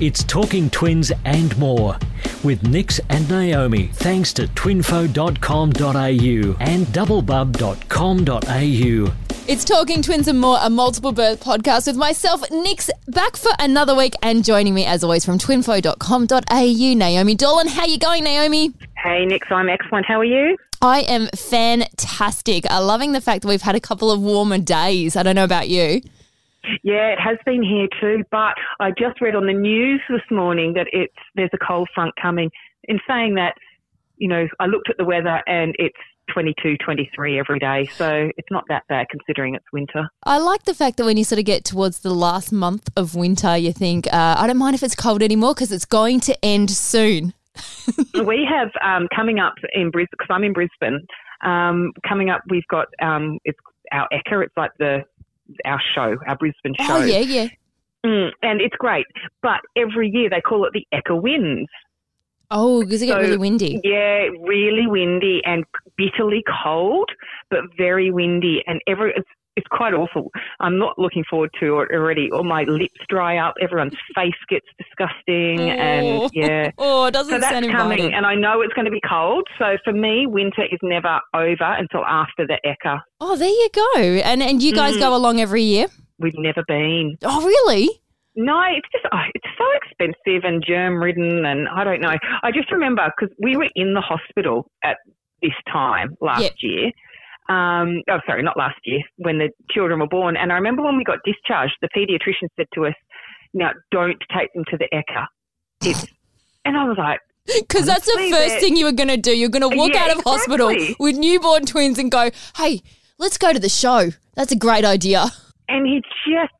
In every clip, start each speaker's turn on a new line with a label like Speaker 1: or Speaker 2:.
Speaker 1: It's Talking Twins and more with Nix and Naomi thanks to twinfo.com.au and doublebub.com.au.
Speaker 2: It's Talking Twins and More, a multiple birth podcast with myself, Nix, back for another week and joining me as always from twinfo.com.au, Naomi Dolan. How you going, Naomi?
Speaker 3: Hey, Nix, I'm excellent. How are you?
Speaker 2: I am fantastic. I'm loving the fact that we've had a couple of warmer days. I don't know about you.
Speaker 3: Yeah, it has been here too, but I just read on the news this morning that it's there's a cold front coming. In saying that, you know, I looked at the weather and it's 22, 23 every day. So it's not that bad considering it's winter.
Speaker 2: I like the fact that when you sort of get towards the last month of winter, you think, uh, I don't mind if it's cold anymore because it's going to end soon.
Speaker 3: we have um, coming up in Brisbane, because I'm in Brisbane, um, coming up, we've got um, it's our Ekka. It's like the our show, our Brisbane show.
Speaker 2: Oh, yeah, yeah.
Speaker 3: Mm, and it's great. But every year they call it the Ekka Winds.
Speaker 2: Oh, because it
Speaker 3: So,
Speaker 2: get really windy.
Speaker 3: Yeah, really windy and bitterly cold, but very windy. And every it's, quite awful. I'm not looking forward to it already. All my lips dry up. Everyone's face gets disgusting,
Speaker 2: Oh.
Speaker 3: and yeah.
Speaker 2: Oh, doesn't
Speaker 3: So that's
Speaker 2: sound
Speaker 3: coming,
Speaker 2: inviting.
Speaker 3: and I know it's going to be cold. So for me, winter is never over until after the Ekka.
Speaker 2: Oh, there you go. And and you guys
Speaker 3: Mm.
Speaker 2: go along every year?
Speaker 3: We've never been.
Speaker 2: Oh, really?
Speaker 3: No, it's just oh, it's so expensive and germ ridden, and I don't know. I just remember because we were in the hospital at this time last
Speaker 2: Yep.
Speaker 3: year. Um, oh, sorry, not last year when the children were born. And I remember when we got discharged, the paediatrician said to us, "Now don't take them to the Ekka." It's, and I was like,
Speaker 2: Because that's the first
Speaker 3: they're-
Speaker 2: thing you were going to do. You're going to walk
Speaker 3: Yeah,
Speaker 2: out of hospital
Speaker 3: exactly.
Speaker 2: with newborn twins and go, hey, let's go to the show. That's a great idea.
Speaker 3: and he just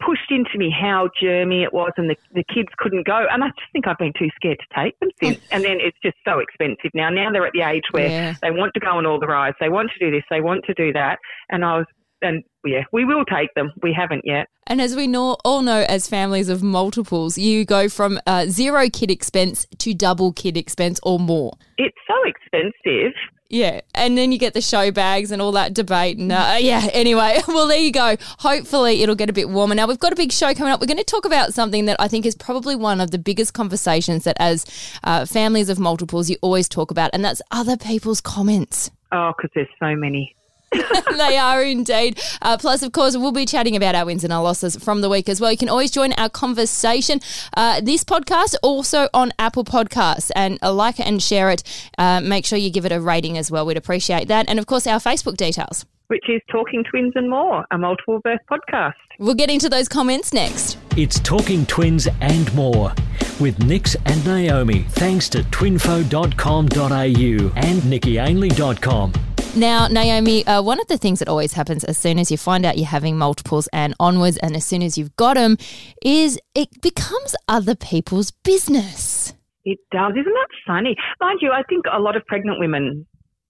Speaker 3: pushed into me how germy it was and the, the kids couldn't go. And I just think I've been too scared to take them since. And then it's just so expensive now. Now they're at the age where
Speaker 2: Yeah.
Speaker 3: they want to go on all the rides. They want to do this. They want to do that. And I was and yeah we will take them we haven't yet
Speaker 2: And as we know, all know, as families of multiples, you go from uh, zero kid expense to double kid expense or more.
Speaker 3: it's so expensive
Speaker 2: Yeah, and then you get the show bags and all that debate. And uh, yeah, anyway, well, there you go. Hopefully, it'll get a bit warmer. Now, we've got a big show coming up. We're going to talk about something that I think is probably one of the biggest conversations that, as uh, families of multiples, you always talk about, and that's other people's comments.
Speaker 3: oh because there's so many
Speaker 2: they are indeed. Uh, plus, of course, we'll be chatting about our wins and our losses from the week as well. You can always join our conversation. Uh, this podcast also on Apple Podcasts, and uh, like it and share it. Uh, make sure you give it a rating as well. We'd appreciate that. And of course, our Facebook details.
Speaker 3: which is Talking Twins and More a multiple birth podcast
Speaker 2: We'll get into those comments next.
Speaker 1: It's Talking Twins and more with Nix and Naomi thanks to twinfo.com.au and nickyainley.com.
Speaker 2: Now, Naomi, uh, one of the things that always happens as soon as you find out you're having multiples and onwards, and as soon as you've got them, is it becomes other people's business.
Speaker 3: It does. Isn't that funny? Mind you, I think a lot of pregnant women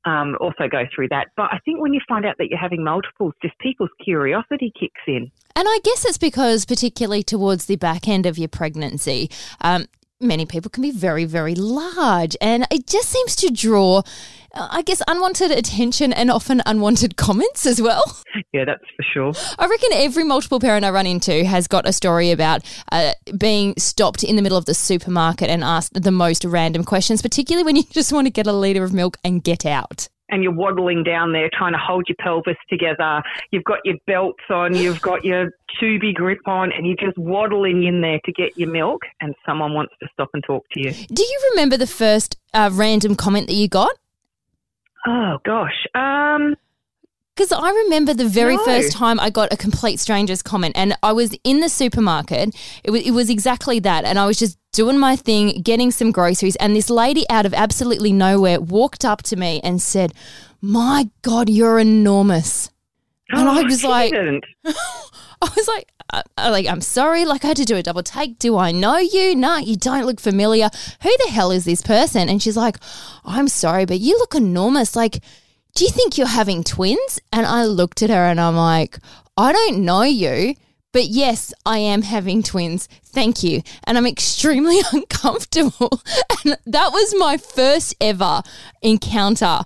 Speaker 3: um, also go through that. But I think when you find out that you're having multiples, just people's curiosity kicks in.
Speaker 2: And I guess it's because, particularly towards the back end of your pregnancy, um, many people can be very, very large. And it just seems to draw, uh, I guess, unwanted attention and often unwanted comments as well.
Speaker 3: Yeah, that's for sure.
Speaker 2: I reckon every multiple parent I run into has got a story about uh, being stopped in the middle of the supermarket and asked the most random questions, particularly when you just want to get a litre of milk and get out.
Speaker 3: And you're waddling down there trying to hold your pelvis together. You've got your belts on, you've got your Tubigrip on, and you're just waddling in there to get your milk. And someone wants to stop and talk to you.
Speaker 2: Do you remember the first uh, random comment that you got?
Speaker 3: Oh gosh. Um,
Speaker 2: Because I remember the very
Speaker 3: No.
Speaker 2: first time I got a complete stranger's comment, and I was in the supermarket. It was, it was exactly that. And I was just doing my thing, getting some groceries. And this lady out of absolutely nowhere walked up to me and said, My God, you're enormous. And I
Speaker 3: oh,
Speaker 2: was like-. I was like, uh, like, I'm sorry. Like, I had to do a double take. Do I know you? No, you don't look familiar. Who the hell is this person? And she's like, I'm sorry, but you look enormous. Like, do you think you're having twins? And I looked at her and I'm like, I don't know you. But yes, I am having twins. Thank you. And I'm extremely uncomfortable. And that was my first ever encounter.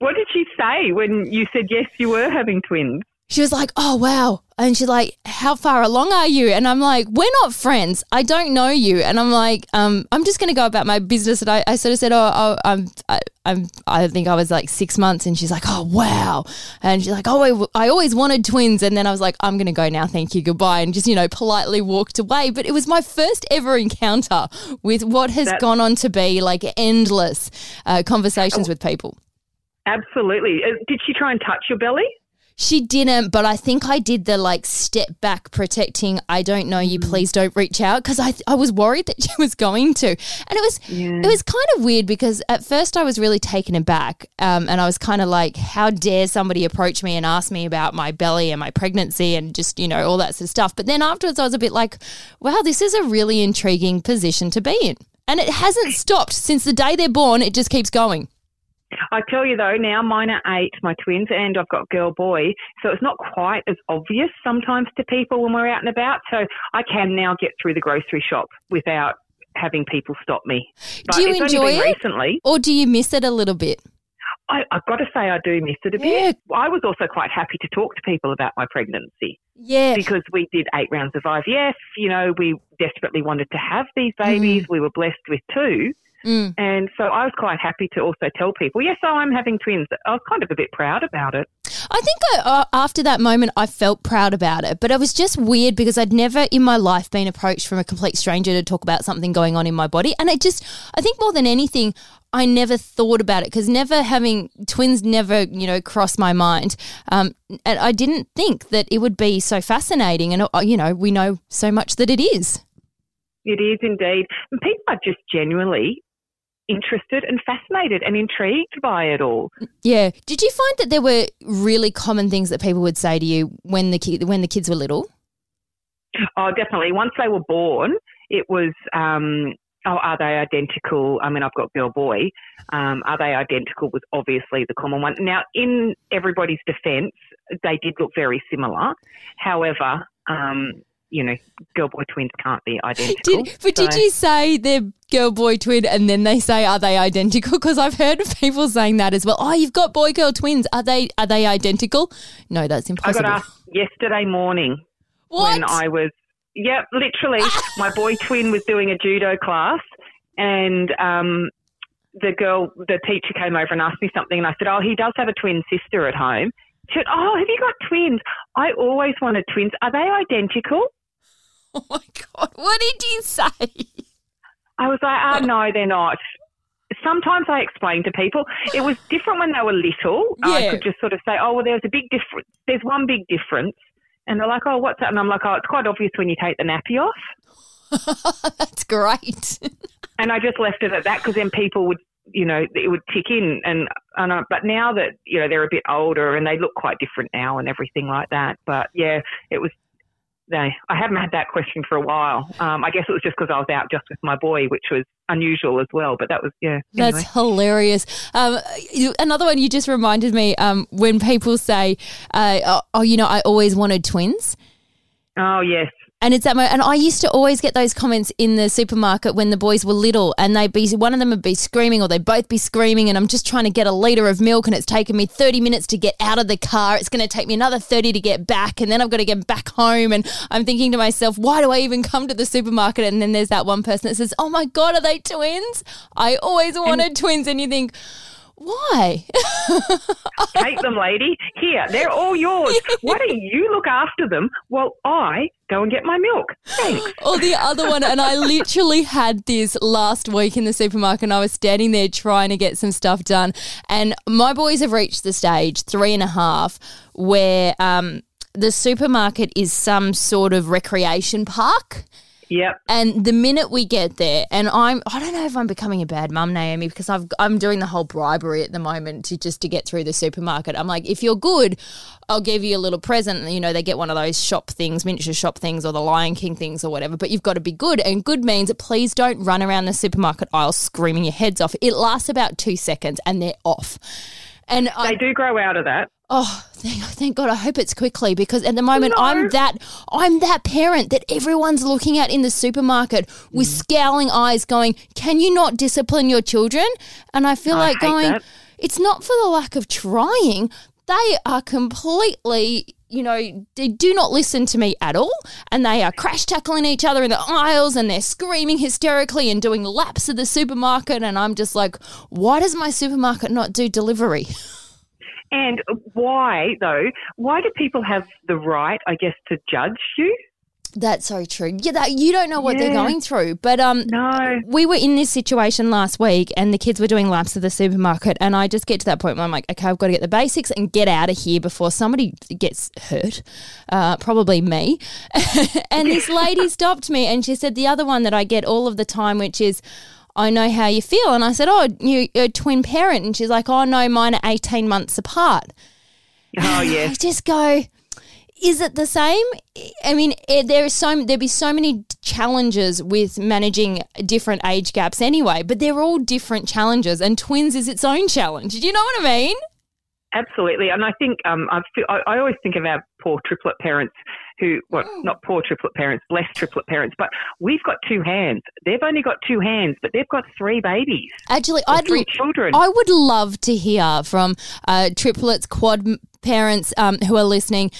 Speaker 3: What did she say when you said yes, you were having twins?
Speaker 2: She was like, "Oh wow," and she's like, "How far along are you?" And I'm like, "We're not friends. I don't know you." And I'm like, um, "I'm just going to go about my business." And I, I sort of said, "Oh, oh I'm, I, I'm, I think I was like six months." And she's like, "Oh wow," and she's like, "Oh, I, I always wanted twins." And then I was like, "I'm going to go now. Thank you, goodbye," and just you know politely walked away. But it was my first ever encounter with what has
Speaker 3: That-
Speaker 2: gone on to be like endless uh, conversations
Speaker 3: Oh.
Speaker 2: with people.
Speaker 3: Absolutely. Uh, Did she try and touch your belly?
Speaker 2: She didn't, but I think I did the like step back protecting. I don't know you. Please don't reach out because I I was worried that she was going to, and it was it was kind of weird because at first I was really taken aback, um, and I was kind of like, how dare somebody approach me and ask me about my belly and my pregnancy and just you know all that sort of stuff. But then afterwards, I was a bit like, wow, this is a really intriguing position to be in, and it hasn't stopped since the day they're born. It just keeps going.
Speaker 3: I tell you though, now mine are eight, my twins, and I've got girl boy, so it's not quite as obvious sometimes to people when we're out and about. So I can now get through the grocery shop without having people stop me. But
Speaker 2: Do you enjoy it?
Speaker 3: recently.
Speaker 2: Or do you miss it a little bit?
Speaker 3: I, I've got to say, I do miss it a bit. I was also quite happy to talk to people about my pregnancy
Speaker 2: Yeah.
Speaker 3: because we did eight rounds of IVF. You know, we desperately wanted to have these babies. Mm. We were blessed with two.
Speaker 2: Mm.
Speaker 3: And so I was quite happy to also tell people, yes, oh, I'm having twins. I was kind of a bit proud about it.
Speaker 2: I think I, uh, after that moment, I felt proud about it, but it was just weird because I'd never in my life been approached from a complete stranger to talk about something going on in my body. And it just, I think more than anything, I never thought about it because never having twins never, you know, crossed my mind. Um, and I didn't think that it would be so fascinating. And, uh, you know, we know so much that it is.
Speaker 3: It is indeed. And people are just genuinely interested and fascinated and intrigued by it all.
Speaker 2: Yeah. Did you find that there were really common things that people would say to you when the ki- when the kids were little?
Speaker 3: Oh, definitely. Once they were born, it was, um, oh, are they identical? I mean, I've got girl boy. Um, are they identical was obviously the common one. Now, in everybody's defence, they did look very similar. However, um, you know, girl boy twins can't be identical.
Speaker 2: Did, but did you say they're girl boy twin and then they say are they identical? Because I've heard of people saying that as well. Oh, you've got boy girl twins. Are they are they identical? No, that's impossible.
Speaker 3: I got asked yesterday morning
Speaker 2: what?
Speaker 3: when I was, yep, literally, my boy twin was doing a judo class, and um, the girl, the teacher came over and asked me something, and I said, "Oh, he does have a twin sister at home." She said, "Oh, have you got twins? I always wanted twins. Are they identical?"
Speaker 2: oh my god! What did you say?
Speaker 3: I was like, "Ah, no, they're not." Sometimes I explain to people it was different when they were little. I could just sort of say, "Oh, well, there's a big difference. There's one big difference." And they're like, "Oh, what's that?" And I'm like, "Oh, it's quite obvious when you take the nappy off."
Speaker 2: that's great.
Speaker 3: and I just left it at that because then people would, you know, it would tick in. And, and I, but now that you know they're a bit older and they look quite different now and everything like that. But yeah, it was. They, I haven't had that question for a while. Um, I guess it was just because I was out just with my boy, which was unusual as well. But that was yeah.
Speaker 2: That's hilarious. Um, another one you just reminded me um, when people say, uh, oh, "Oh, you know, I always wanted twins."
Speaker 3: Oh yes,
Speaker 2: And it's that mo- and I used to always get those comments in the supermarket when the boys were little and they'd be one of them would be screaming or they'd both be screaming and I'm just trying to get a litre of milk and it's taken me 30 minutes to get out of the car. It's going to take me another 30 to get back and then I've got to get back home and I'm thinking to myself, why do I even come to the supermarket? And then there's that one person that says, "Oh my god, are they twins? I always wanted twins." And you think, "Why?"
Speaker 3: take them, lady. Here, they're all yours. Why don't you look after them while I go and get my milk? Thanks.
Speaker 2: or the other one. And I literally had this last week in the supermarket. And I was standing there trying to get some stuff done. And my boys have reached the stage, three and a half, where um, the supermarket is some sort of recreation park.
Speaker 3: Yep.
Speaker 2: And the minute we get there, and I'm, I don't know if I'm becoming a bad mum, Naomi, because I've, I'm doing the whole bribery at the moment to just to get through the supermarket. I'm like, if you're good, I'll give you a little present. You know, they get one of those shop things, miniature shop things, or the Lion King things, or whatever. But you've got to be good, and good means please don't run around the supermarket aisle screaming your heads off. It lasts about two seconds, and they're off. And I,
Speaker 3: They do grow out of that.
Speaker 2: Oh, thank, thank God! I hope it's quickly because at the moment
Speaker 3: No.
Speaker 2: I'm that I'm that parent that everyone's looking at in the supermarket with
Speaker 3: Mm.
Speaker 2: scowling eyes, going, "Can you not discipline your children?" And I feel
Speaker 3: I
Speaker 2: like going,
Speaker 3: that.
Speaker 2: "It's not for the lack of trying; they are completely you know, they do not listen to me at all. And they are crash tackling each other in the aisles and they're screaming hysterically and doing laps of the supermarket. And I'm just like, why does my supermarket not do delivery?
Speaker 3: And why, though, why do people have the right, I guess, to judge you?
Speaker 2: That's so true. Yeah, that, you don't know what they're going through. But um,
Speaker 3: No.
Speaker 2: we were in this situation last week and the kids were doing laps of the supermarket and I just get to that point where I'm like, okay, I've got to get the basics and get out of here before somebody gets hurt. Uh, probably me. and this lady stopped me and she said the other one that I get all of the time, which is, I know how you feel. And I said, oh, you, you're a twin parent. And she's like, oh, no, mine are 18 months apart.
Speaker 3: Oh,
Speaker 2: I just go, is it the same? I mean, eh, there is so there'd be so many challenges with managing different age gaps anyway, but they're all different challenges, and twins is its own challenge. Do you know what I mean?
Speaker 3: Absolutely, and I think um, I, I always think of our poor triplet parents who, well,
Speaker 2: Mm.
Speaker 3: not poor triplet parents, blessed triplet parents, but we've got two hands. They've only got two hands, but they've got three babies,
Speaker 2: Actually, I'd
Speaker 3: three children.
Speaker 2: I would love to hear from uh, triplets, quad parents um, who are listening.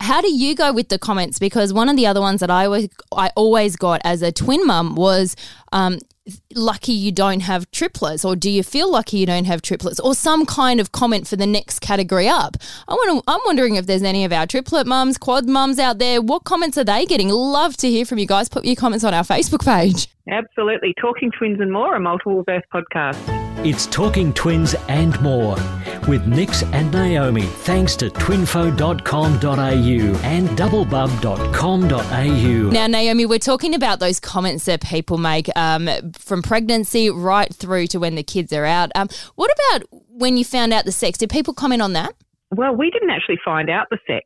Speaker 2: How do you go with the comments? Because one of the other ones that I always, I always got as a twin mum was um, lucky you don't have triplets, or do you feel lucky you don't have triplets, or some kind of comment for the next category up. I want to, I'm wondering if there's any of our triplet mums, quad mums out there. What comments are they getting? Love to hear from you guys. Put your comments on our Facebook page.
Speaker 3: Absolutely, talking twins and more, a multiple birth podcast.
Speaker 1: It's Talking Twins and more with Nix and Naomi thanks to twinfo.com.au and doublebub.com.au.
Speaker 2: Now, Naomi, we're talking about those comments that people make um, from pregnancy right through to when the kids are out. Um, what about when you found out the sex? Did people comment on that?
Speaker 3: Well, we didn't actually find out the sex.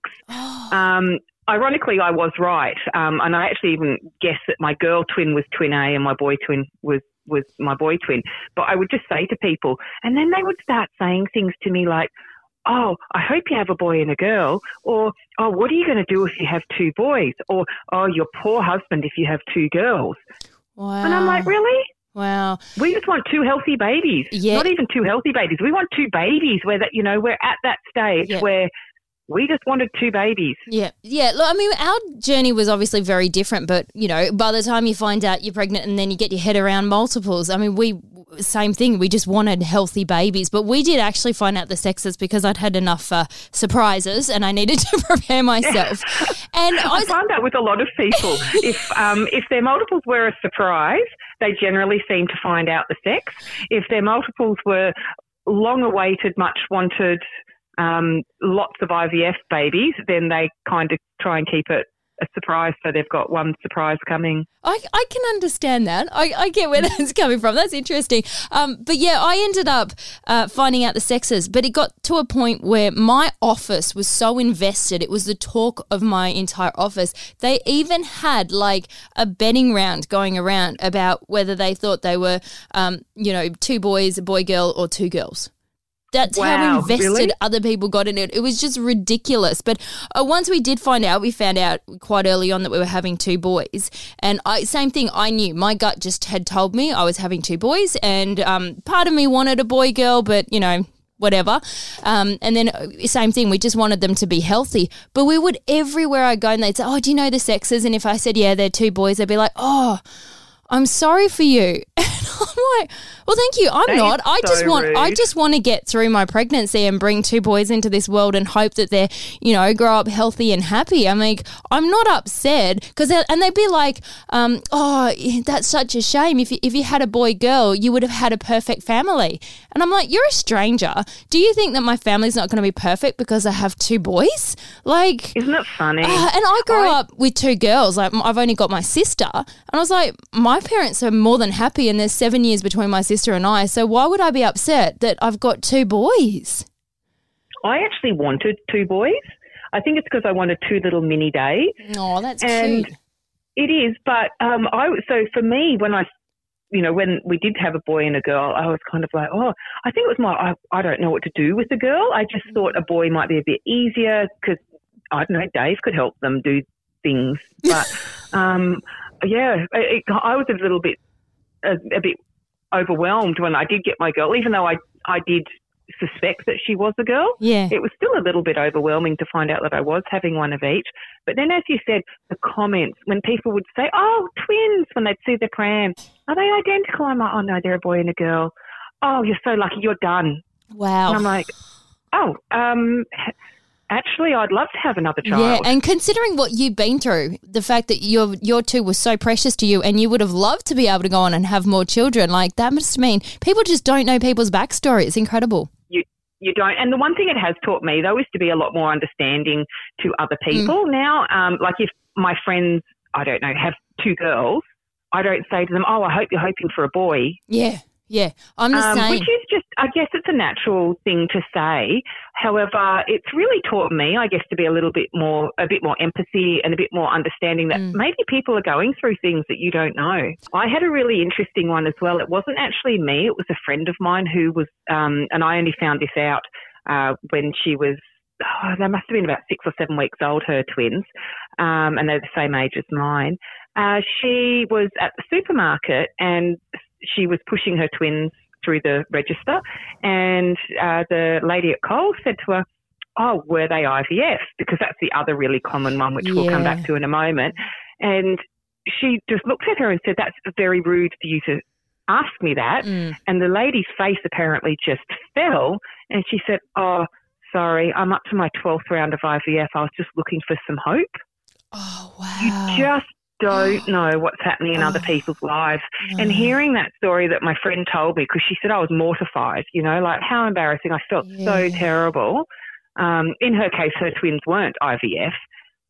Speaker 3: Um, ironically, I was right, um, and I actually even guessed that my girl twin was twin A and my boy twin was was my boy twin. But I would just say to people, and then they would start saying things to me like, "Oh, I hope you have a boy and a girl," or "Oh, what are you going to do if you have two boys?" or "Oh, your poor husband if you have two girls."
Speaker 2: Wow.
Speaker 3: And I'm like, really?
Speaker 2: wow.
Speaker 3: We just want two healthy babies.
Speaker 2: Yeah.
Speaker 3: Not even two healthy babies. We want two babies where that you know we're at that stage
Speaker 2: Yeah.
Speaker 3: where we just wanted two babies.
Speaker 2: Yeah, yeah. Look, I mean, our journey was obviously very different, but you know, by the time you find out you're pregnant and then you get your head around multiples, I mean, we same thing. We just wanted healthy babies, but we did actually find out the sexes because I'd had enough uh, surprises and I needed to prepare myself. and I
Speaker 3: I find that with a lot of people. if um, if their multiples were a surprise, they generally seem to find out the sex. If their multiples were long awaited, much wanted, um, lots of IVF babies, then they kind of try and keep it a surprise so they've got one surprise coming.
Speaker 2: I, I can understand that. I, I get where that's coming from. That's interesting. Um, but yeah, I ended up uh, finding out the sexes, but it got to a point where my office was so invested. It was the talk of my entire office. They even had like a betting round going around about whether they thought they were, um, you know, two boys, a boy, girl, or two girls. That's how invested
Speaker 3: really?
Speaker 2: other people got in it. It was just ridiculous. But uh, once we did find out, we found out quite early on that we were having two boys. And I, same thing, I knew. My gut just had told me I was having two boys. And um, part of me wanted a boy girl, but, you know, whatever. Um, and then uh, same thing, we just wanted them to be healthy. But we would everywhere I go, and they'd say, "Oh, do you know the sexes?" And if I said, "Yeah, they're two boys," they'd be like, "Oh." I'm sorry for you. And I'm like, well, thank you. I'm
Speaker 3: That
Speaker 2: not. I just
Speaker 3: so
Speaker 2: want. I just want to get through my pregnancy and bring two boys into this world and hope that they're, you know, grow up healthy and happy. I'm like, I'm not upset because, and they'd be like, um, oh, that's such a shame. If you, if you had a boy girl, you would have had a perfect family. And I'm like, you're a stranger. Do you think that my family's not going to be perfect because I have two boys? Like,
Speaker 3: Isn't it funny?
Speaker 2: uh, and I grew
Speaker 3: I-
Speaker 2: up with two girls. Like I've only got my sister, and I was like, my parents are more than happy, and there's seven years between my sister and I. So why would I be upset that I've got two boys?
Speaker 3: I actually wanted two boys. I think it's because I wanted two little mini Daves.
Speaker 2: Oh, that's
Speaker 3: And
Speaker 2: cute.
Speaker 3: It is, but um, I so for me when I, you know, when we did have a boy and a girl, I was kind of like, oh, I think it was my I, I don't know what to do with the girl. I just thought a boy might be a bit easier because I don't know, Dave could help them do things, but um, yeah, it, I was a little bit a, a bit overwhelmed when I did get my girl, even though I I did suspect that she was a girl.
Speaker 2: Yeah.
Speaker 3: It was still a little bit overwhelming to find out that I was having one of each. But then, as you said, the comments when people would say, "Oh, twins," when they'd see the pram, are they identical? I'm like, "Oh no, they're a boy and a girl." Oh, you're so lucky. You're done.
Speaker 2: Wow.
Speaker 3: And I'm like, oh, um, actually, I'd love to have another child.
Speaker 2: Yeah, and considering what you've been through, the fact that your your two were so precious to you, and you would have loved to be able to go on and have more children, like that must mean people just don't know people's backstory. It's incredible.
Speaker 3: you you don't. And the one thing it has taught me though is to be a lot more understanding to other people. Now, um, like if my friends, I don't know, have two girls, I don't say to them, "Oh, I hope you're hoping for a boy,"
Speaker 2: Yeah, yeah, I'm the
Speaker 3: um,
Speaker 2: same.
Speaker 3: which is just, I guess, it's a natural thing to say. However, it's really taught me, I guess, to be a little bit more, a bit more empathy and a bit more understanding that
Speaker 2: Mm.
Speaker 3: maybe people are going through things that you don't know. I had a really interesting one as well. It wasn't actually me; it was a friend of mine who was, um, and I only found this out uh, when she was. Oh, they must have been about six or seven weeks old, her twins, um, and they're the same age as mine. Uh, she was at the supermarket and she was pushing her twins through the register, and uh, the lady at Cole said to her, "Oh, were they IVF?" Because that's the other really common one, which we'll come back to in a moment. And she just looked at her and said, "That's very rude for you to ask me that."
Speaker 2: Mm.
Speaker 3: And the lady's face apparently just fell, and she said, "Oh." Sorry, I'm up to my 12th round of IVF. I was just looking for some hope.
Speaker 2: Oh wow.
Speaker 3: You just don't know what's happening in other
Speaker 2: Oh.
Speaker 3: people's lives. And
Speaker 2: Mm.
Speaker 3: hearing that story that my friend told me, because she said I was mortified, you know, like how embarrassing. I felt so terrible. Um, in her case, her twins weren't IVF,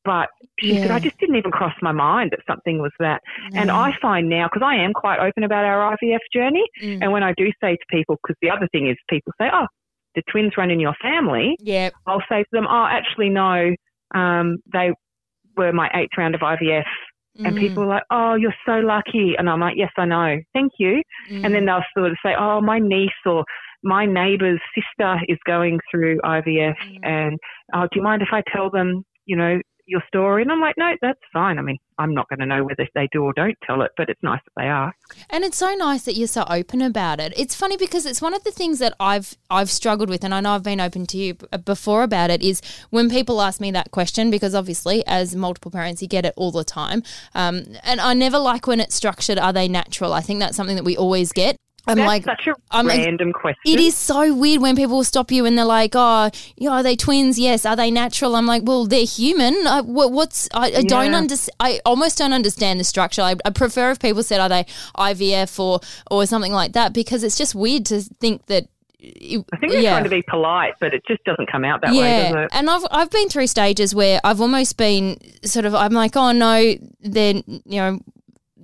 Speaker 3: but she said, I just didn't even cross my mind that something was that. And
Speaker 2: Mm.
Speaker 3: I find now, because I am quite open about our IVF journey,
Speaker 2: Mm.
Speaker 3: and when I do say to people, because the other thing is people say, oh, the twins run in your family,
Speaker 2: yeah,
Speaker 3: I'll say to them, oh, actually, no, um, they were my eighth round of IVF. And
Speaker 2: Mm.
Speaker 3: people are like, oh, you're so lucky. And I'm like, yes, I know. Thank you.
Speaker 2: Mm.
Speaker 3: And then they'll sort of say, oh, my niece or my neighbour's sister is going through IVF.
Speaker 2: Mm.
Speaker 3: And oh, do you mind if I tell them, you know, your story? And I'm like, no, that's fine. I mean, I'm not going to know whether they do or don't tell it, but it's nice that they ask.
Speaker 2: And it's so nice that you're so open about it. It's funny because it's one of the things that I've I've struggled with, and I know I've been open to you before about it. Is when people ask me that question because obviously, as multiple parents, you get it all the time. Um, and I never like when it's structured. Are they natural? I think that's something that we always get. I'm
Speaker 3: That's
Speaker 2: like,
Speaker 3: such a
Speaker 2: I'm like-
Speaker 3: random question.
Speaker 2: it is so weird when people stop you and they're like, "Oh, you know, are they twins? Yes. Are they natural?" I'm like, "Well, they're human. I, what, what's? I, I don't
Speaker 3: Yeah.
Speaker 2: understand. I almost don't understand the structure. I, I prefer if people said, "Are they IVF or or something like that?" Because it's just weird to think that. it-
Speaker 3: I think they're
Speaker 2: yeah.
Speaker 3: trying to be polite, but it just doesn't come out that way, does it?
Speaker 2: and I've I've been through stages where I've almost been sort of I'm like, oh no, they're you know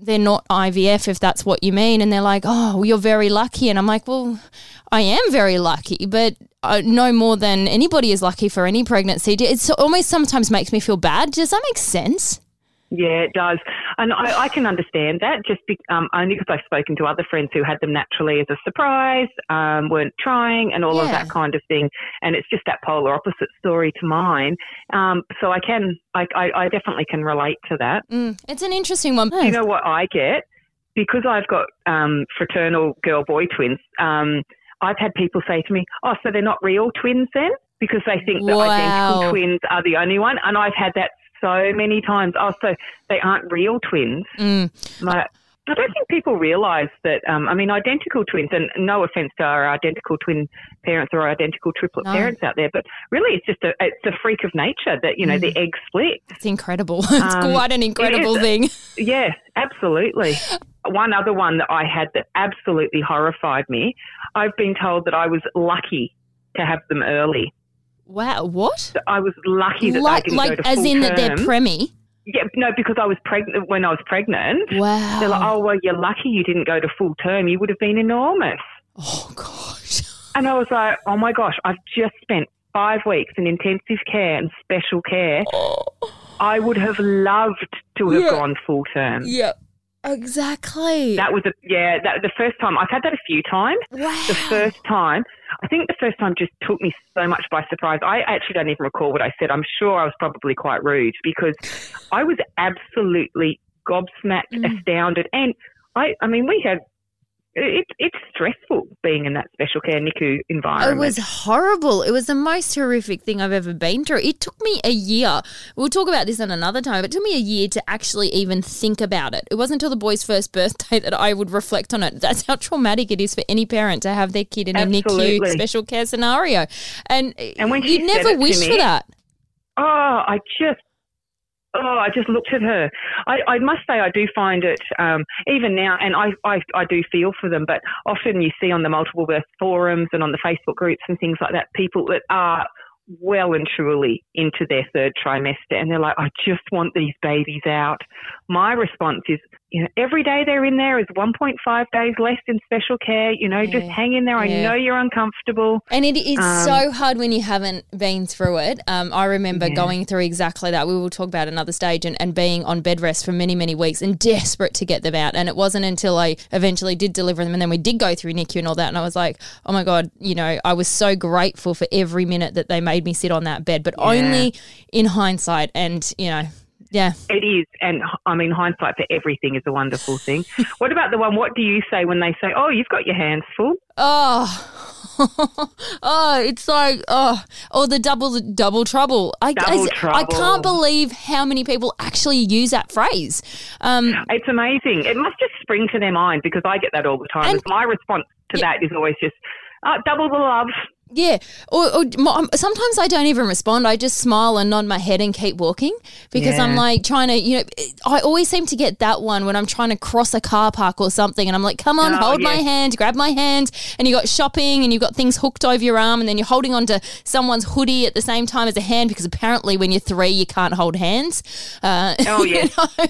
Speaker 2: they're not IVF if that's what you mean, and they're like, oh, well, you're very lucky, and I'm like, well, I am very lucky, but. I no more than anybody is lucky for any pregnancy. It almost sometimes makes me feel bad. Does that make sense?
Speaker 3: Yeah, it does. And I, I can understand that just be, um, only because I've spoken to other friends who had them naturally as a surprise, um, weren't trying, and all of that kind of thing. And it's just that polar opposite story to mine. Um, so I can, I, I, I definitely can relate to that.
Speaker 2: Mm, it's an interesting one.
Speaker 3: Do you know what I get? Because I've got um, fraternal girl boy twins, um, I've had people say to me, oh, so they're not real twins then? Because they think that
Speaker 2: Wow.
Speaker 3: identical twins are the only one. And I've had that so many times. Oh, so they aren't real twins.
Speaker 2: Mm,
Speaker 3: Like, I don't think people realise that. Um, I mean, identical twins, and no offence to our identical twin parents or identical triplet
Speaker 2: No.
Speaker 3: parents out there, but really, it's just a it's a freak of nature that you know the egg split.
Speaker 2: it's incredible. it's
Speaker 3: Um,
Speaker 2: quite an incredible thing.
Speaker 3: Yes, absolutely. One other one that I had that absolutely horrified me. I've been told that I was lucky to have them early.
Speaker 2: Wow, what?
Speaker 3: I was lucky that
Speaker 2: Like,
Speaker 3: they didn't go
Speaker 2: like
Speaker 3: to
Speaker 2: as
Speaker 3: full
Speaker 2: in that they're
Speaker 3: term.
Speaker 2: preemie.
Speaker 3: yeah, no, because I was pregnant when I was pregnant.
Speaker 2: Wow.
Speaker 3: They're like, oh well, you're lucky you didn't go to full term. You would have been enormous.
Speaker 2: Oh gosh.
Speaker 3: And I was like, oh my gosh, I've just spent five weeks in intensive care and special care. Oh. I would have loved to have
Speaker 2: Yeah.
Speaker 3: gone full term.
Speaker 2: Yeah. Exactly.
Speaker 3: That was a yeah. That the first time I've had that a few times.
Speaker 2: wow.
Speaker 3: The first time, I think the first time just took me so much by surprise. I actually don't even recall what I said. I'm sure I was probably quite rude because I was absolutely gobsmacked,
Speaker 2: Mm.
Speaker 3: astounded, and I I mean we had it, it's stressful being in that special care NICU environment.
Speaker 2: It was horrible. It was the most horrific thing I've ever been through. It took me a year. We'll talk about this in another time, but it took me a year to actually even think about it. It wasn't until the boy's first birthday that I would reflect on it. That's how traumatic it is for any parent to have their kid in a NICU special care scenario. And,
Speaker 3: And when
Speaker 2: you never wish
Speaker 3: me-
Speaker 2: for that.
Speaker 3: Oh, I just, oh, I just looked at her. I, I must say, I do find it, um, even now, and I, I, I do feel for them, but often you see on the multiple birth forums and on the Facebook groups and things like that, people that are well and truly into their third trimester and they're like, I just want these babies out. My response is, you know, every day they're in there is 1.5 days less in special care. You know, just hang in there. I
Speaker 2: Yeah.
Speaker 3: know you're uncomfortable.
Speaker 2: And it is
Speaker 3: Um,
Speaker 2: so hard when you haven't been through it. Um, I remember
Speaker 3: Yeah.
Speaker 2: going through exactly that. We will talk about another stage and, and being on bed rest for many, many weeks and desperate to get them out. And it wasn't until I eventually did deliver them and then we did go through NICU and all that. And I was like, oh my God, you know, I was so grateful for every minute that they made me sit on that bed, but only in hindsight. And, you know, yeah.
Speaker 3: It is, and I mean, hindsight for everything is a wonderful thing. what about the one? What do you say when they say, "Oh, you've got your hands full"?
Speaker 2: Oh, oh, it's like oh, or the double double trouble. I,
Speaker 3: Double
Speaker 2: I, I can't believe how many people actually use that phrase. Um,
Speaker 3: It's amazing. It must just spring to their mind because I get that all the time.
Speaker 2: And-
Speaker 3: my response to
Speaker 2: Yeah.
Speaker 3: that is always just uh, double the love.
Speaker 2: Yeah, or, or sometimes I don't even respond. I just smile and nod my head and keep walking because I'm like trying to, you know, I always seem to get that one when I'm trying to cross a car park or something, and I'm like, "Come on,
Speaker 3: Oh,
Speaker 2: hold my hand, grab my hand," and you've got shopping and you've got things hooked over your arm, and then you're holding onto someone's hoodie at the same time as a hand because apparently when you're three you can't hold hands. Uh,
Speaker 3: Oh,
Speaker 2: you know?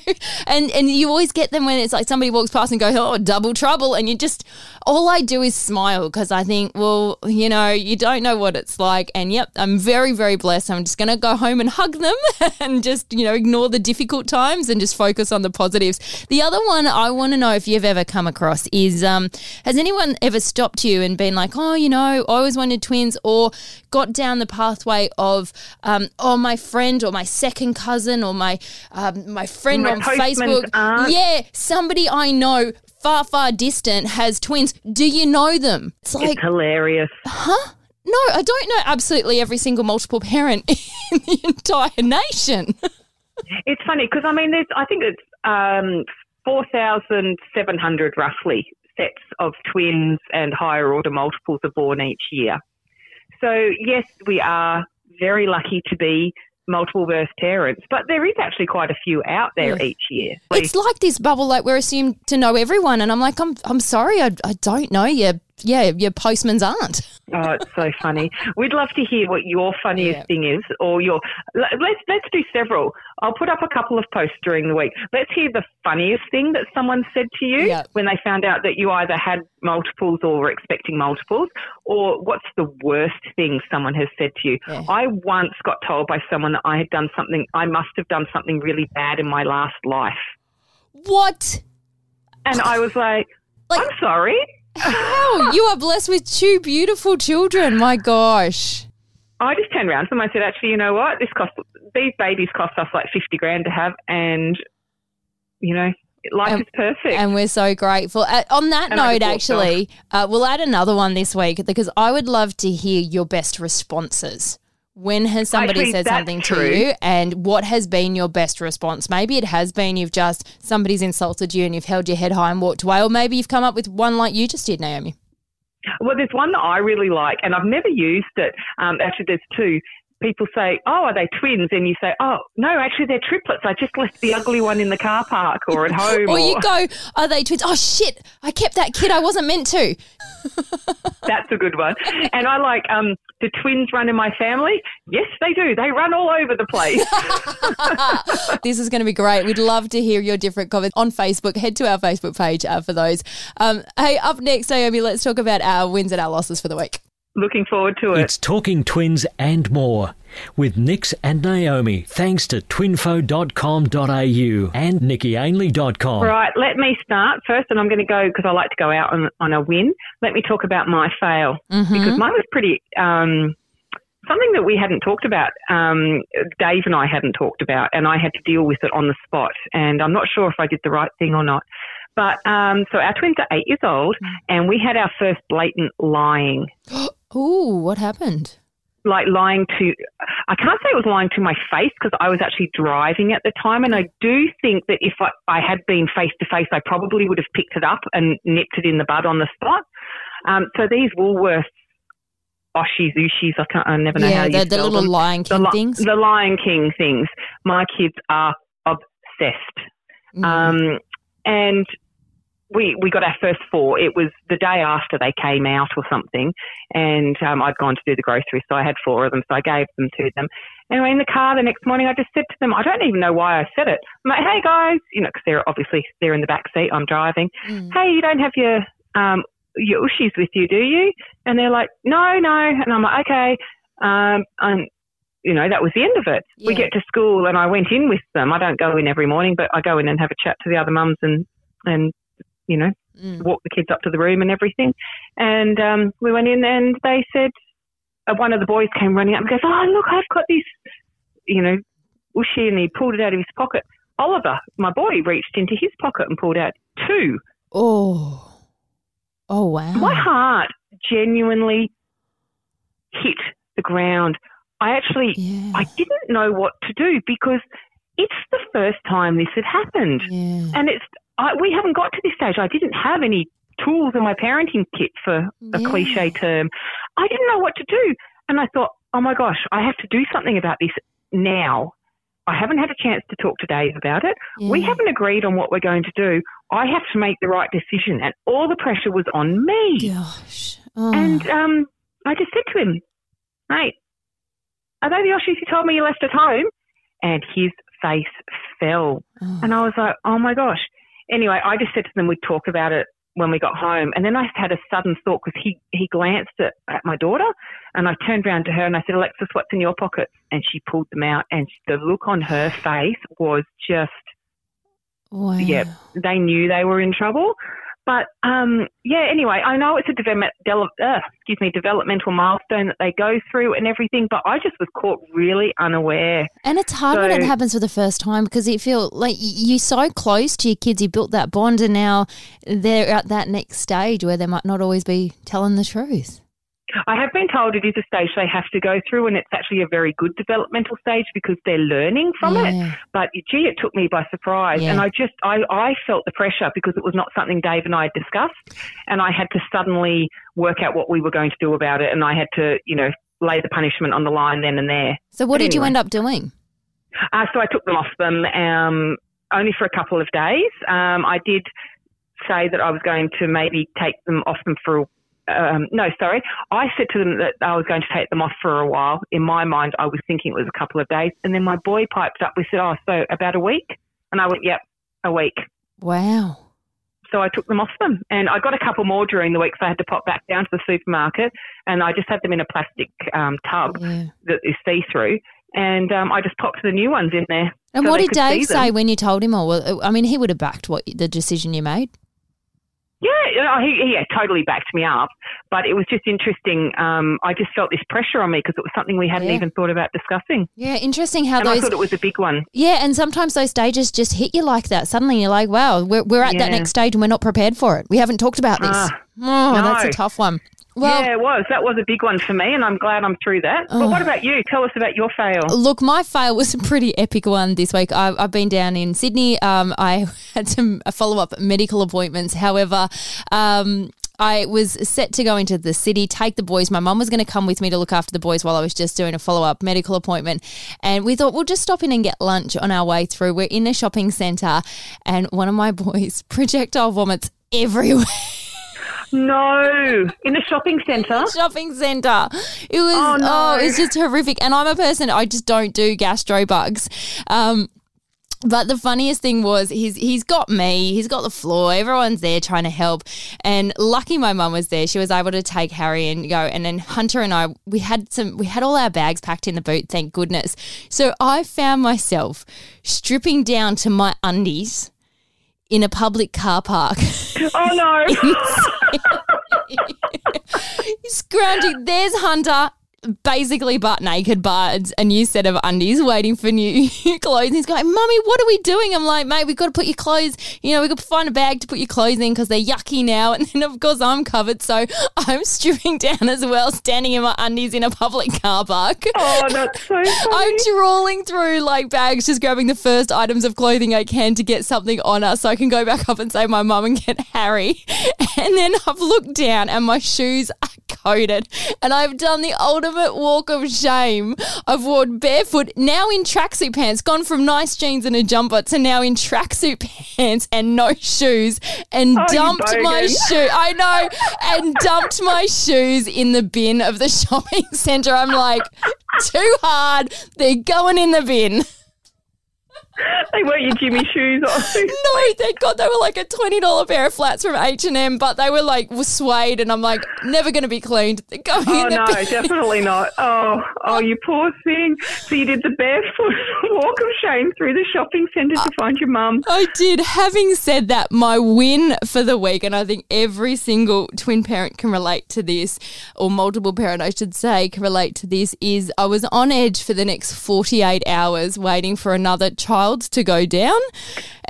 Speaker 2: and and you always get them when it's like somebody walks past and goes, "Oh, double trouble," and you just all I do is smile because I think, well, you know, you don't know what it's like, and yep, I'm very very blessed. I'm just gonna go home and hug them and just you know ignore the difficult times and just focus on the positives. The other one I want to know if you've ever come across is, um, has anyone ever stopped you and been like, oh, you know, I always wanted twins, or got down the pathway of, um, oh, my friend or my second cousin or my um, my friend
Speaker 3: My
Speaker 2: on Facebook,
Speaker 3: aunt.
Speaker 2: yeah, somebody I know far far distant has twins. Do you know them? It's like,
Speaker 3: It's hilarious.
Speaker 2: huh? No, I don't know absolutely every single multiple parent in the entire nation.
Speaker 3: It's funny because I mean, there's I think it's um, four thousand seven hundred roughly sets of twins and higher order multiples are born each year. So yes, we are very lucky to be multiple birth parents, but there is actually quite a few out there
Speaker 2: Yeah.
Speaker 3: each year.
Speaker 2: It's like this bubble, like we're assumed to know everyone, and I'm like, I'm, I'm sorry, I, I don't know you. Yeah, your postman's aunt.
Speaker 3: Oh, it's so funny. We'd love to hear what your funniest
Speaker 2: Yeah.
Speaker 3: thing is, or your. let- Let's let's do several. I'll put up a couple of posts during the week. Let's hear the funniest thing that someone said to you
Speaker 2: Yeah.
Speaker 3: when they found out that you either had multiples or were expecting multiples, or what's the worst thing someone has said to you.
Speaker 2: Yeah.
Speaker 3: I once got told by someone that I had done something. I must have done something really bad in my last life,
Speaker 2: What?
Speaker 3: and I was like,
Speaker 2: Like-
Speaker 3: I'm sorry.
Speaker 2: How? you are blessed with two beautiful children. My gosh.
Speaker 3: I just turned around to them. I said, actually, you know what? This cost these babies cost us like fifty grand to have, and you know, life
Speaker 2: And-
Speaker 3: is perfect.
Speaker 2: And we're so grateful. Uh, on that
Speaker 3: And
Speaker 2: note, actually, uh, we'll add another one this week because I would love to hear your best responses. When has somebody said something
Speaker 3: true.
Speaker 2: to you, and what has been your best response? Maybe it has been you've just somebody's insulted you and you've held your head high and walked away, or maybe you've come up with one like you just did, Naomi.
Speaker 3: well, there's one that I really like, and I've never used it. Um, actually, there's two. People say, "Oh, are they twins?" And you say, "Oh, no, actually, they're triplets. I just left the ugly one in the car park or at home."
Speaker 2: Or you go, are they twins? Oh shit! I kept that kid. I wasn't meant to.
Speaker 3: That's a good one. And I like, um, do twins run in my family? Yes, they do. They run all over the place.
Speaker 2: this is going to be great. We'd love to hear your different comments on Facebook. Head to our Facebook page uh, for those. Um, hey, up next, Naomi, let's talk about our wins and our losses for the week.
Speaker 3: Looking forward to it.
Speaker 1: It's Talking Twins and more with Nix and Naomi, thanks to twinfo.com.au and nickyainley.com.
Speaker 3: Right, let me start first, and I'm going to go because I like to go out on, on a win. Let me talk about my fail because mine was pretty um, something that we hadn't talked about. Um, Dave and I hadn't talked about, and I had to deal with it on the spot. And I'm not sure if I did the right thing or not. But um, so our twins are eight years old, and we had our first blatant lying.
Speaker 2: Ooh, what happened?
Speaker 3: like lying to I can't say it was lying to my face because I was actually driving at the time and I do think that if I, I had been face to face I probably would have picked it up and nipped it in the bud on the spot. Um, so these Woolworths Oshies, Ooshies, I can't I never know how
Speaker 2: yeah,
Speaker 3: you
Speaker 2: the, the little
Speaker 3: them.
Speaker 2: Lion King
Speaker 3: li-
Speaker 2: things.
Speaker 3: the Lion King things. My kids are obsessed.
Speaker 2: Mm.
Speaker 3: Um, and we we got our first four. It was the day after they came out or something, and um, I'd gone to do the groceries, so I had four of them. So I gave them to them. Anyway, in the car the next morning, I just said to them, I don't even know why I said it. I'm like, hey guys, you know, because they're obviously they're in the back seat. I'm driving.
Speaker 2: Mm.
Speaker 3: Hey, you don't have your um your ooshies with you, do you? And they're like, no, no. And I'm like, okay. Um, and you know, that was the end of it. We get to school and I went in with them. I don't go in every morning, but I go in and have a chat to the other mums and, and, you know,
Speaker 2: Mm.
Speaker 3: walk the kids up to the room and everything. And, um, we went in and they said, uh, one of the boys came running up and goes, oh, look, I've got this, you know, ooshie and he pulled it out of his pocket. Oliver, my boy, reached into his pocket and pulled out two.
Speaker 2: Oh. Oh, wow.
Speaker 3: My heart genuinely hit the ground. I actually,
Speaker 2: Yeah.
Speaker 3: I didn't know what to do because it's the first time this had happened.
Speaker 2: yeah.
Speaker 3: And it's, I, we haven't got to this stage. I didn't have any tools in my parenting kit for a
Speaker 2: Yeah.
Speaker 3: cliche term. I didn't know what to do. And I thought, oh my gosh, I have to do something about this now. I haven't had a chance to talk to Dave about it. We haven't agreed on what we're going to do. I have to make the right decision. And all the pressure was on me.
Speaker 2: Gosh. Oh.
Speaker 3: And um, I just said to him, mate, are they the Aussies you told me you left at home? And his face fell.
Speaker 2: Oh.
Speaker 3: And I was like, oh my gosh. Anyway, I just said to them we'd talk about it when we got home. And then I had a sudden thought because he, he glanced at, at my daughter and I turned around to her and I said, Alexis, what's in your pockets? And she pulled them out and the look on her face was just,
Speaker 2: wow.
Speaker 3: yeah, they knew they were in trouble. But um, yeah, anyway, I know it's a development, uh, excuse me, developmental milestone that they go through and everything, but I just was caught really unaware.
Speaker 2: And it's hard when it happens for the first time because you feel like you're so close to your kids, you built that bond, and now they're at that next stage where they might not always be telling the truth.
Speaker 3: I have been told it is a stage they have to go through, and it's actually a very good developmental stage because they're learning from it. But gee, it took me by surprise,
Speaker 2: Yeah.
Speaker 3: and I just I, I felt the pressure because it was not something Dave and I had discussed, and I had to suddenly work out what we were going to do about it, and I had to you know lay the punishment on the line then and there.
Speaker 2: So, what
Speaker 3: But
Speaker 2: did you end up doing?
Speaker 3: Uh, so I took them off them um, only for a couple of days. Um, I did say that I was going to maybe take them off them for. Um, no, sorry. I said to them that I was going to take them off for a while. In my mind, I was thinking it was a couple of days. And then my boy piped up. We said, "Oh, so about a week?" And I went, "Yep, a week."
Speaker 2: Wow.
Speaker 3: So I took them off them, and I got a couple more during the week. So I had to pop back down to the supermarket, and I just had them in a plastic um, tub
Speaker 2: Yeah.
Speaker 3: that is see through. And um, I just popped the new ones in there.
Speaker 2: And
Speaker 3: so
Speaker 2: what did Dave say when you told him? Or well, I mean, he would have backed what the decision you made.
Speaker 3: Yeah, you know, he, he yeah, totally backed me up. But it was just interesting. Um, I just felt this pressure on me because it was something we hadn't
Speaker 2: Yeah.
Speaker 3: even thought about discussing.
Speaker 2: Yeah, interesting how
Speaker 3: and I thought it was a big one.
Speaker 2: Yeah, and sometimes those stages just hit you like that. Suddenly you're like, wow, we're, we're at that next stage and we're not prepared for it. We haven't talked about this.
Speaker 3: Ah,
Speaker 2: oh, that's a tough one. Well,
Speaker 3: yeah, it was. That was a big one for me, and I'm glad I'm through that. But what about you? Tell us about your fail.
Speaker 2: Look, my fail was a pretty epic one this week. I've, I've been down in Sydney. Um, I had some follow up medical appointments. However, um, I was set to go into the city, take the boys. My mum was going to come with me to look after the boys while I was just doing a follow up medical appointment. And we thought we'll just stop in and get lunch on our way through. We're in a shopping centre, and one of my boys projectile vomits everywhere.
Speaker 3: No, in a shopping centre.
Speaker 2: shopping centre. It was
Speaker 3: Oh,
Speaker 2: oh,
Speaker 3: no.
Speaker 2: it was just horrific. And I'm a person I just don't do gastro bugs. Um, but the funniest thing was he's he's got me, he's got the floor, everyone's there trying to help. And lucky my mum was there. She was able to take Harry and go. And then Hunter and I we had some we had all our bags packed in the boot, thank goodness. So I found myself stripping down to my undies in a public car park.
Speaker 3: Oh no!
Speaker 2: scrounging. There's Hunter basically butt naked, but a new set of undies waiting for new clothes. He's going, Mummy, what are we doing? I'm like, mate, we've got to put your clothes, you know, we've got to find a bag to put your clothes in because they're yucky now. And then, of course, I'm covered. So I'm stripping down as well, standing in my undies in a public car park.
Speaker 3: Oh, that's so funny.
Speaker 2: I'm trawling through like bags, just grabbing the first items of clothing I can to get something on us so I can go back up and save my mum and get Harry. And then I've looked down and my shoes are coated. And I've done the ultimate walk of shame. I've worn barefoot, now in tracksuit pants, gone from nice jeans and a jumper to now in tracksuit pants and no shoes, and
Speaker 3: Oh,
Speaker 2: dumped my shoe. I know, and dumped my shoes in the bin of the shopping centre. I'm like, too hard. They're going in the bin.
Speaker 3: they weren't your Jimmy Choos on.
Speaker 2: No, thank God they were like a twenty dollar pair of flats from H and M, but they were like suede, and I'm like never going to be cleaned.
Speaker 3: Oh no,
Speaker 2: bin.
Speaker 3: definitely not. Oh, oh, you poor thing. So you did the barefoot walk of shame through the shopping centre to find your mum.
Speaker 2: I did. Having said that, my win for the week, and I think every single twin parent can relate to this, or multiple parent, I should say, can relate to this, is I was on edge for the next 48 hours waiting for another child to go down.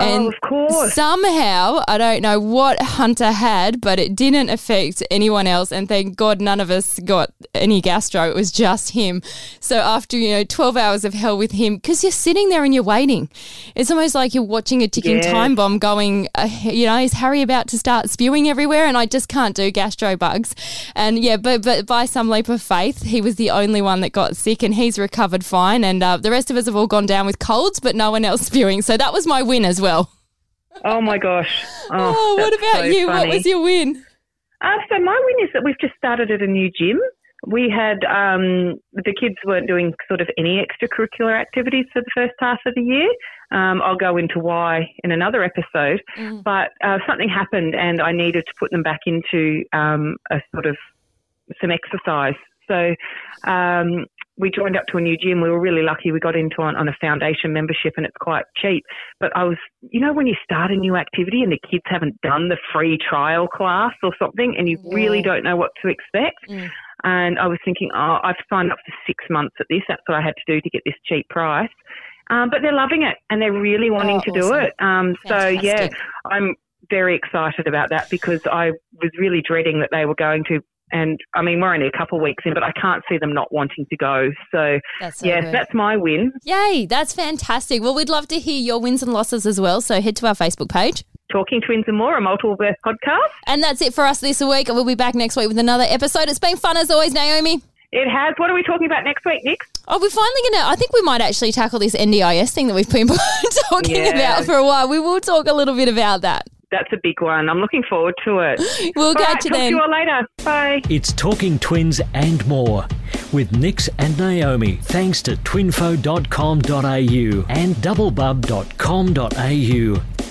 Speaker 2: And
Speaker 3: Oh, of course.
Speaker 2: somehow, I don't know what Hunter had, but it didn't affect anyone else. And thank God none of us got any gastro. It was just him. So after, you know, 12 hours of hell with him, because you're sitting there and you're waiting. It's almost like you're watching a ticking
Speaker 3: Yeah.
Speaker 2: time bomb going, uh, you know, is Harry about to start spewing everywhere? And I just can't do gastro bugs. And yeah, but, but by some leap of faith, he was the only one that got sick and he's recovered fine. And uh, the rest of us have all gone down with colds, but no one else spewing. So that was my win as well.
Speaker 3: Oh my gosh. Oh,
Speaker 2: Oh, what about
Speaker 3: so
Speaker 2: you? What was your win?
Speaker 3: Uh, so my win is that we've just started at a new gym. We had um, the kids weren't doing sort of any extracurricular activities for the first half of the year. Um, I'll go into why in another episode.
Speaker 2: Mm.
Speaker 3: But uh, something happened, and I needed to put them back into um, a sort of some exercise. So um, we joined up to a new gym. We were really lucky. We got into on, on a foundation membership, and it's quite cheap. But I was, you know, when you start a new activity and the kids haven't done the free trial class or something, and you really don't know what to expect.
Speaker 2: Mm.
Speaker 3: And I was thinking, oh, I've signed up for six months at this. That's what I had to do to get this cheap price. Um, but they're loving it and they're really wanting
Speaker 2: Oh,
Speaker 3: to do it. Um, so yeah, I'm very excited about that because I was really dreading that they were going to. And I mean, we're only a couple of weeks in, but I can't see them not wanting to go. So,
Speaker 2: That's so
Speaker 3: yes,
Speaker 2: good.
Speaker 3: that's my win.
Speaker 2: Yay, that's fantastic. Well, we'd love to hear your wins and losses as well. So head to our Facebook page.
Speaker 3: Talking Twins and More, a multiple birth podcast.
Speaker 2: And that's it for us this week. We'll be back next week with another episode. It's been fun as always, Naomi.
Speaker 3: It has. What are we talking about next week, Nick?
Speaker 2: Oh, we're finally going to, I think we might actually tackle this NDIS thing that we've been talking
Speaker 3: Yeah.
Speaker 2: about for a while. We will talk a little bit about that.
Speaker 3: That's a big one. I'm looking forward to it.
Speaker 2: We'll
Speaker 3: All
Speaker 2: catch
Speaker 3: right,
Speaker 2: you
Speaker 3: talk
Speaker 2: then.
Speaker 3: to you all later. Bye.
Speaker 1: It's Talking Twins and more with Nix and Naomi. Thanks to twinfo.com.au and doublebub.com.au.